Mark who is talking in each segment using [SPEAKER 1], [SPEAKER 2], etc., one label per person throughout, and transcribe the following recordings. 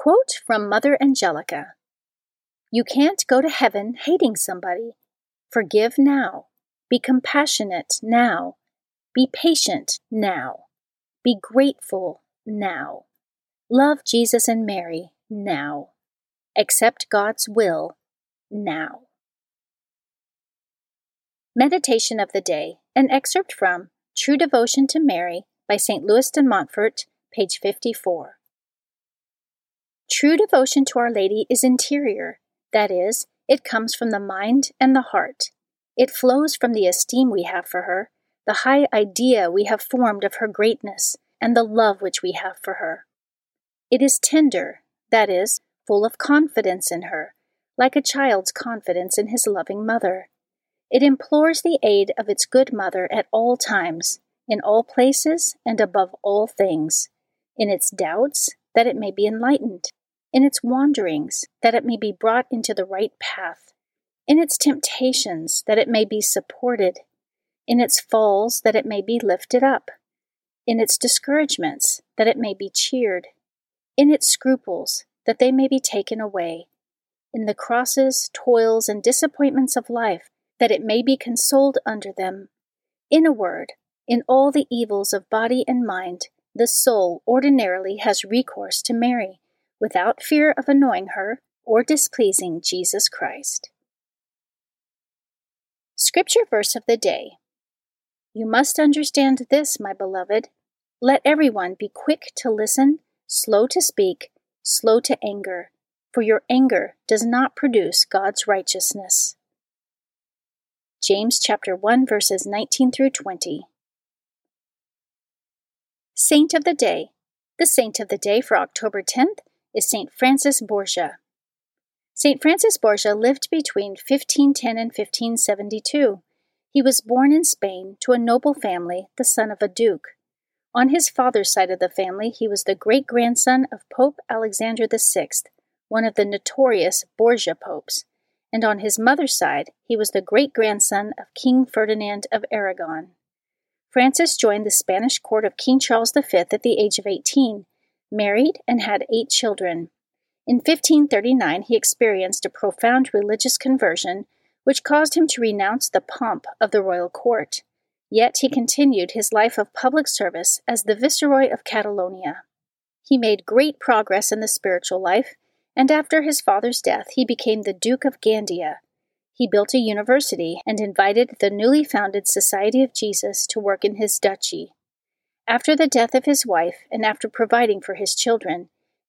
[SPEAKER 1] Quote from Mother Angelica You can't go to heaven hating somebody. Forgive now. Be compassionate now. Be patient now. Be grateful now. Love Jesus and Mary now. Accept God's will now. Meditation of the Day, an excerpt from True Devotion to Mary by St. Louis de Montfort, page 54. True devotion to Our Lady is interior, that is, it comes from the mind and the heart. It flows from the esteem we have for her, the high idea we have formed of her greatness, and the love which we have for her. It is tender, that is, full of confidence in her, like a child's confidence in his loving mother. It implores the aid of its good mother at all times, in all places, and above all things. In its doubts, that it may be enlightened in its wanderings, that it may be brought into the right path, in its temptations, that it may be supported, in its falls, that it may be lifted up, in its discouragements, that it may be cheered, in its scruples, that they may be taken away, in the crosses, toils, and disappointments of life, that it may be consoled under them. In a word, in all the evils of body and mind, the soul ordinarily has recourse to Mary without fear of annoying her or displeasing Jesus Christ. Scripture verse of the day You must understand this, my beloved. Let everyone be quick to listen, slow to speak, slow to anger, for your anger does not produce God's righteousness. James chapter 1 verses 19 through 20. Saint of the Day. The saint of the day for October 10th is St. Francis Borgia. St. Francis Borgia lived between 1510 and 1572. He was born in Spain to a noble family, the son of a duke. On his father's side of the family, he was the great grandson of Pope Alexander VI, one of the notorious Borgia popes, and on his mother's side, he was the great grandson of King Ferdinand of Aragon. Francis joined the Spanish court of King Charles V at the age of 18 married, and had eight children. In 1539, he experienced a profound religious conversion, which caused him to renounce the pomp of the royal court. Yet he continued his life of public service as the Viceroy of Catalonia. He made great progress in the spiritual life, and after his father's death, he became the Duke of Gandia. He built a university and invited the newly founded Society of Jesus to work in his duchy. After the death of his wife and after providing for his children,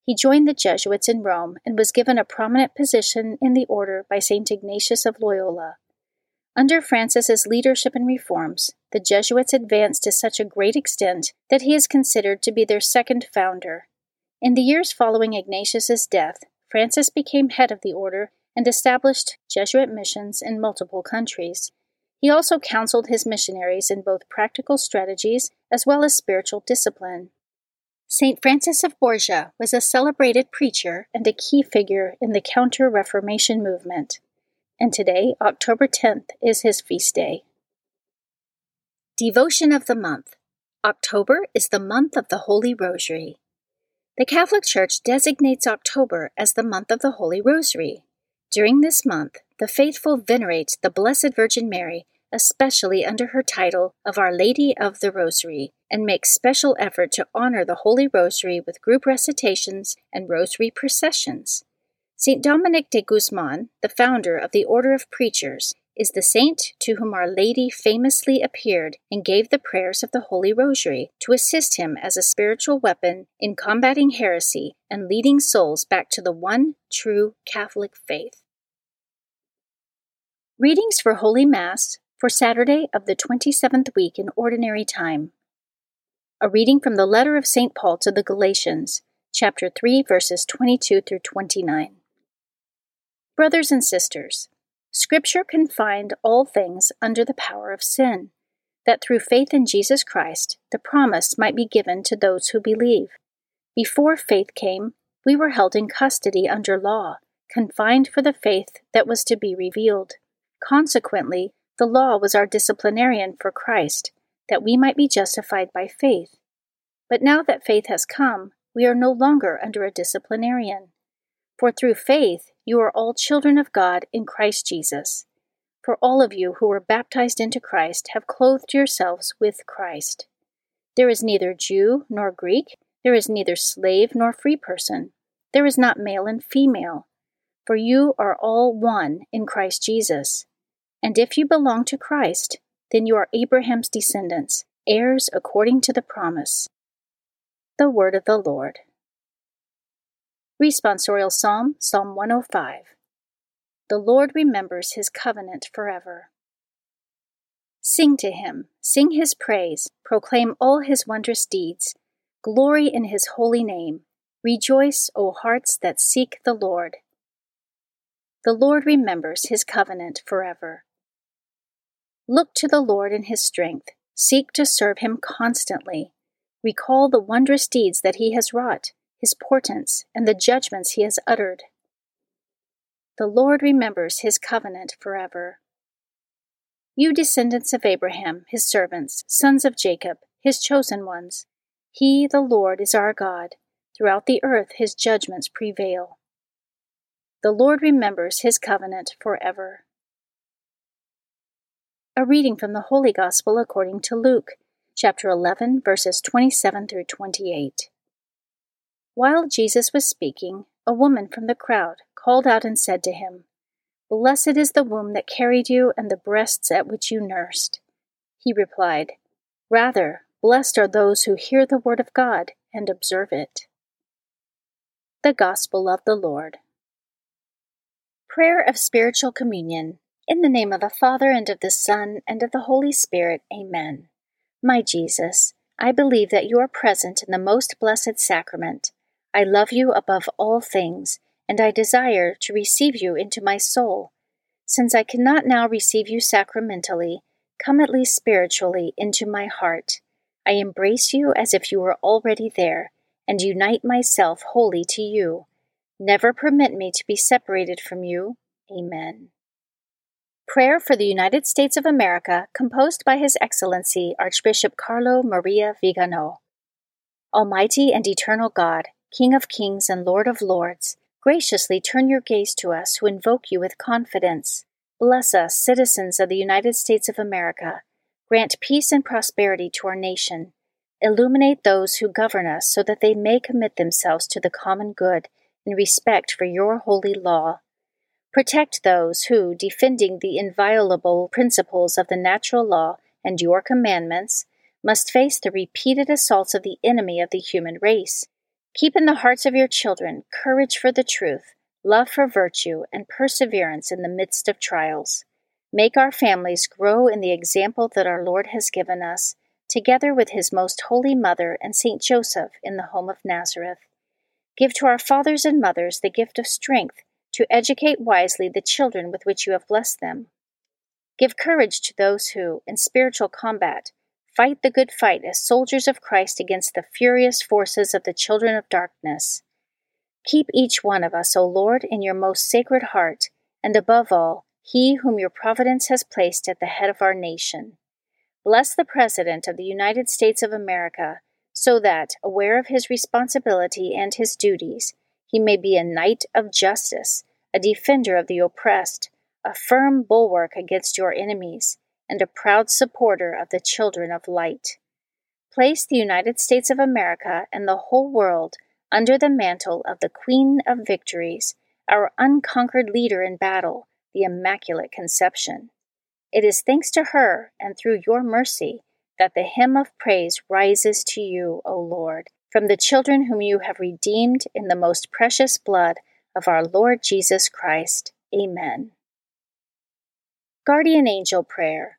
[SPEAKER 1] He joined the Jesuits in Rome and was given a prominent position in the order by St. Ignatius of Loyola. Under Francis's leadership and reforms, the Jesuits advanced to such a great extent that he is considered to be their second founder. In the years following Ignatius's death, Francis became head of the order and established Jesuit missions in multiple countries. He also counseled his missionaries in both practical strategies as well as spiritual discipline. St. Francis of Borgia was a celebrated preacher and a key figure in the Counter Reformation movement. And today, October 10th, is his feast day. Devotion of the Month October is the month of the Holy Rosary. The Catholic Church designates October as the month of the Holy Rosary. During this month, the faithful venerate the Blessed Virgin Mary, especially under her title of Our Lady of the Rosary, and make special effort to honor the Holy Rosary with group recitations and rosary processions. St. Dominic de Guzman, the founder of the Order of Preachers, is the saint to whom Our Lady famously appeared and gave the prayers of the Holy Rosary to assist him as a spiritual weapon in combating heresy and leading souls back to the one true Catholic faith. Readings for Holy Mass for Saturday of the 27th week in Ordinary Time. A reading from the letter of St. Paul to the Galatians, chapter 3, verses 22 through 29. Brothers and sisters, Scripture confined all things under the power of sin, that through faith in Jesus Christ the promise might be given to those who believe. Before faith came, we were held in custody under law, confined for the faith that was to be revealed. Consequently, the law was our disciplinarian for Christ, that we might be justified by faith. But now that faith has come, we are no longer under a disciplinarian. For through faith you are all children of God in Christ Jesus. For all of you who were baptized into Christ have clothed yourselves with Christ. There is neither Jew nor Greek, there is neither slave nor free person, there is not male and female, for you are all one in Christ Jesus. And if you belong to Christ, then you are Abraham's descendants, heirs according to the promise. The Word of the Lord. Responsorial Psalm, Psalm 105. The Lord remembers his covenant forever. Sing to him, sing his praise, proclaim all his wondrous deeds, glory in his holy name. Rejoice, O hearts that seek the Lord. The Lord remembers his covenant forever. Look to the Lord in his strength, seek to serve him constantly. Recall the wondrous deeds that he has wrought his portents, and the judgments he has uttered. The Lord remembers his covenant forever. You descendants of Abraham, his servants, sons of Jacob, his chosen ones, he, the Lord, is our God. Throughout the earth his judgments prevail. The Lord remembers his covenant forever. A reading from the Holy Gospel according to Luke, chapter 11, verses 27 through 28. While Jesus was speaking, a woman from the crowd called out and said to him, Blessed is the womb that carried you and the breasts at which you nursed. He replied, Rather, blessed are those who hear the word of God and observe it. The Gospel of the Lord. Prayer of Spiritual Communion. In the name of the Father, and of the Son, and of the Holy Spirit. Amen. My Jesus, I believe that you are present in the most blessed sacrament I love you above all things, and I desire to receive you into my soul. Since I cannot now receive you sacramentally, come at least spiritually into my heart. I embrace you as if you were already there, and unite myself wholly to you. Never permit me to be separated from you. Amen. Prayer for the United States of America, composed by His Excellency Archbishop Carlo Maria Vigano. Almighty and eternal God, King of kings and Lord of lords, graciously turn your gaze to us who invoke you with confidence. Bless us, citizens of the United States of America. Grant peace and prosperity to our nation. Illuminate those who govern us so that they may commit themselves to the common good in respect for your holy law. Protect those who, defending the inviolable principles of the natural law and your commandments, must face the repeated assaults of the enemy of the human race Keep in the hearts of your children courage for the truth, love for virtue, and perseverance in the midst of trials. Make our families grow in the example that our Lord has given us, together with his most holy mother and Saint Joseph in the home of Nazareth. Give to our fathers and mothers the gift of strength to educate wisely the children with which you have blessed them. Give courage to those who, in spiritual combat, Fight the good fight as soldiers of Christ against the furious forces of the children of darkness. Keep each one of us, O Lord, in your most sacred heart, and above all, he whom your providence has placed at the head of our nation. Bless the President of the United States of America, so that, aware of his responsibility and his duties, he may be a knight of justice, a defender of the oppressed, a firm bulwark against your enemies and a proud supporter of the children of light. Place the United States of America and the whole world under the mantle of the Queen of Victories, our unconquered leader in battle, the Immaculate Conception. It is thanks to her and through your mercy that the hymn of praise rises to you, O Lord, from the children whom you have redeemed in the most precious blood of our Lord Jesus Christ. Amen. Guardian Angel Prayer.